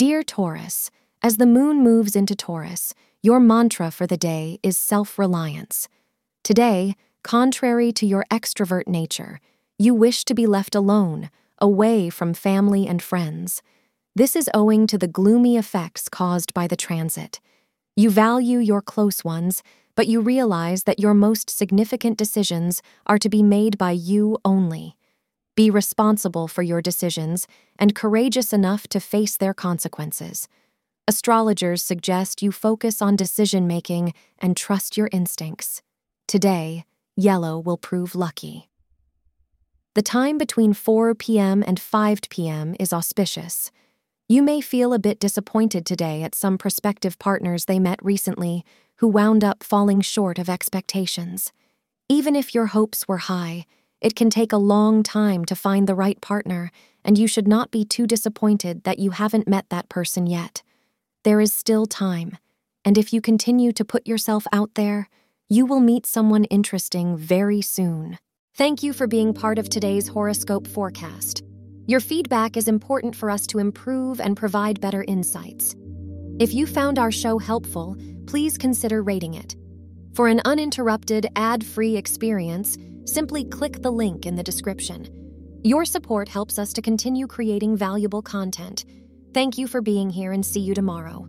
Dear Taurus, as the moon moves into Taurus, your mantra for the day is self reliance. Today, contrary to your extrovert nature, you wish to be left alone, away from family and friends. This is owing to the gloomy effects caused by the transit. You value your close ones, but you realize that your most significant decisions are to be made by you only. Be responsible for your decisions and courageous enough to face their consequences. Astrologers suggest you focus on decision making and trust your instincts. Today, yellow will prove lucky. The time between 4 p.m. and 5 p.m. is auspicious. You may feel a bit disappointed today at some prospective partners they met recently who wound up falling short of expectations. Even if your hopes were high, it can take a long time to find the right partner, and you should not be too disappointed that you haven't met that person yet. There is still time, and if you continue to put yourself out there, you will meet someone interesting very soon. Thank you for being part of today's horoscope forecast. Your feedback is important for us to improve and provide better insights. If you found our show helpful, please consider rating it. For an uninterrupted, ad free experience, simply click the link in the description. Your support helps us to continue creating valuable content. Thank you for being here and see you tomorrow.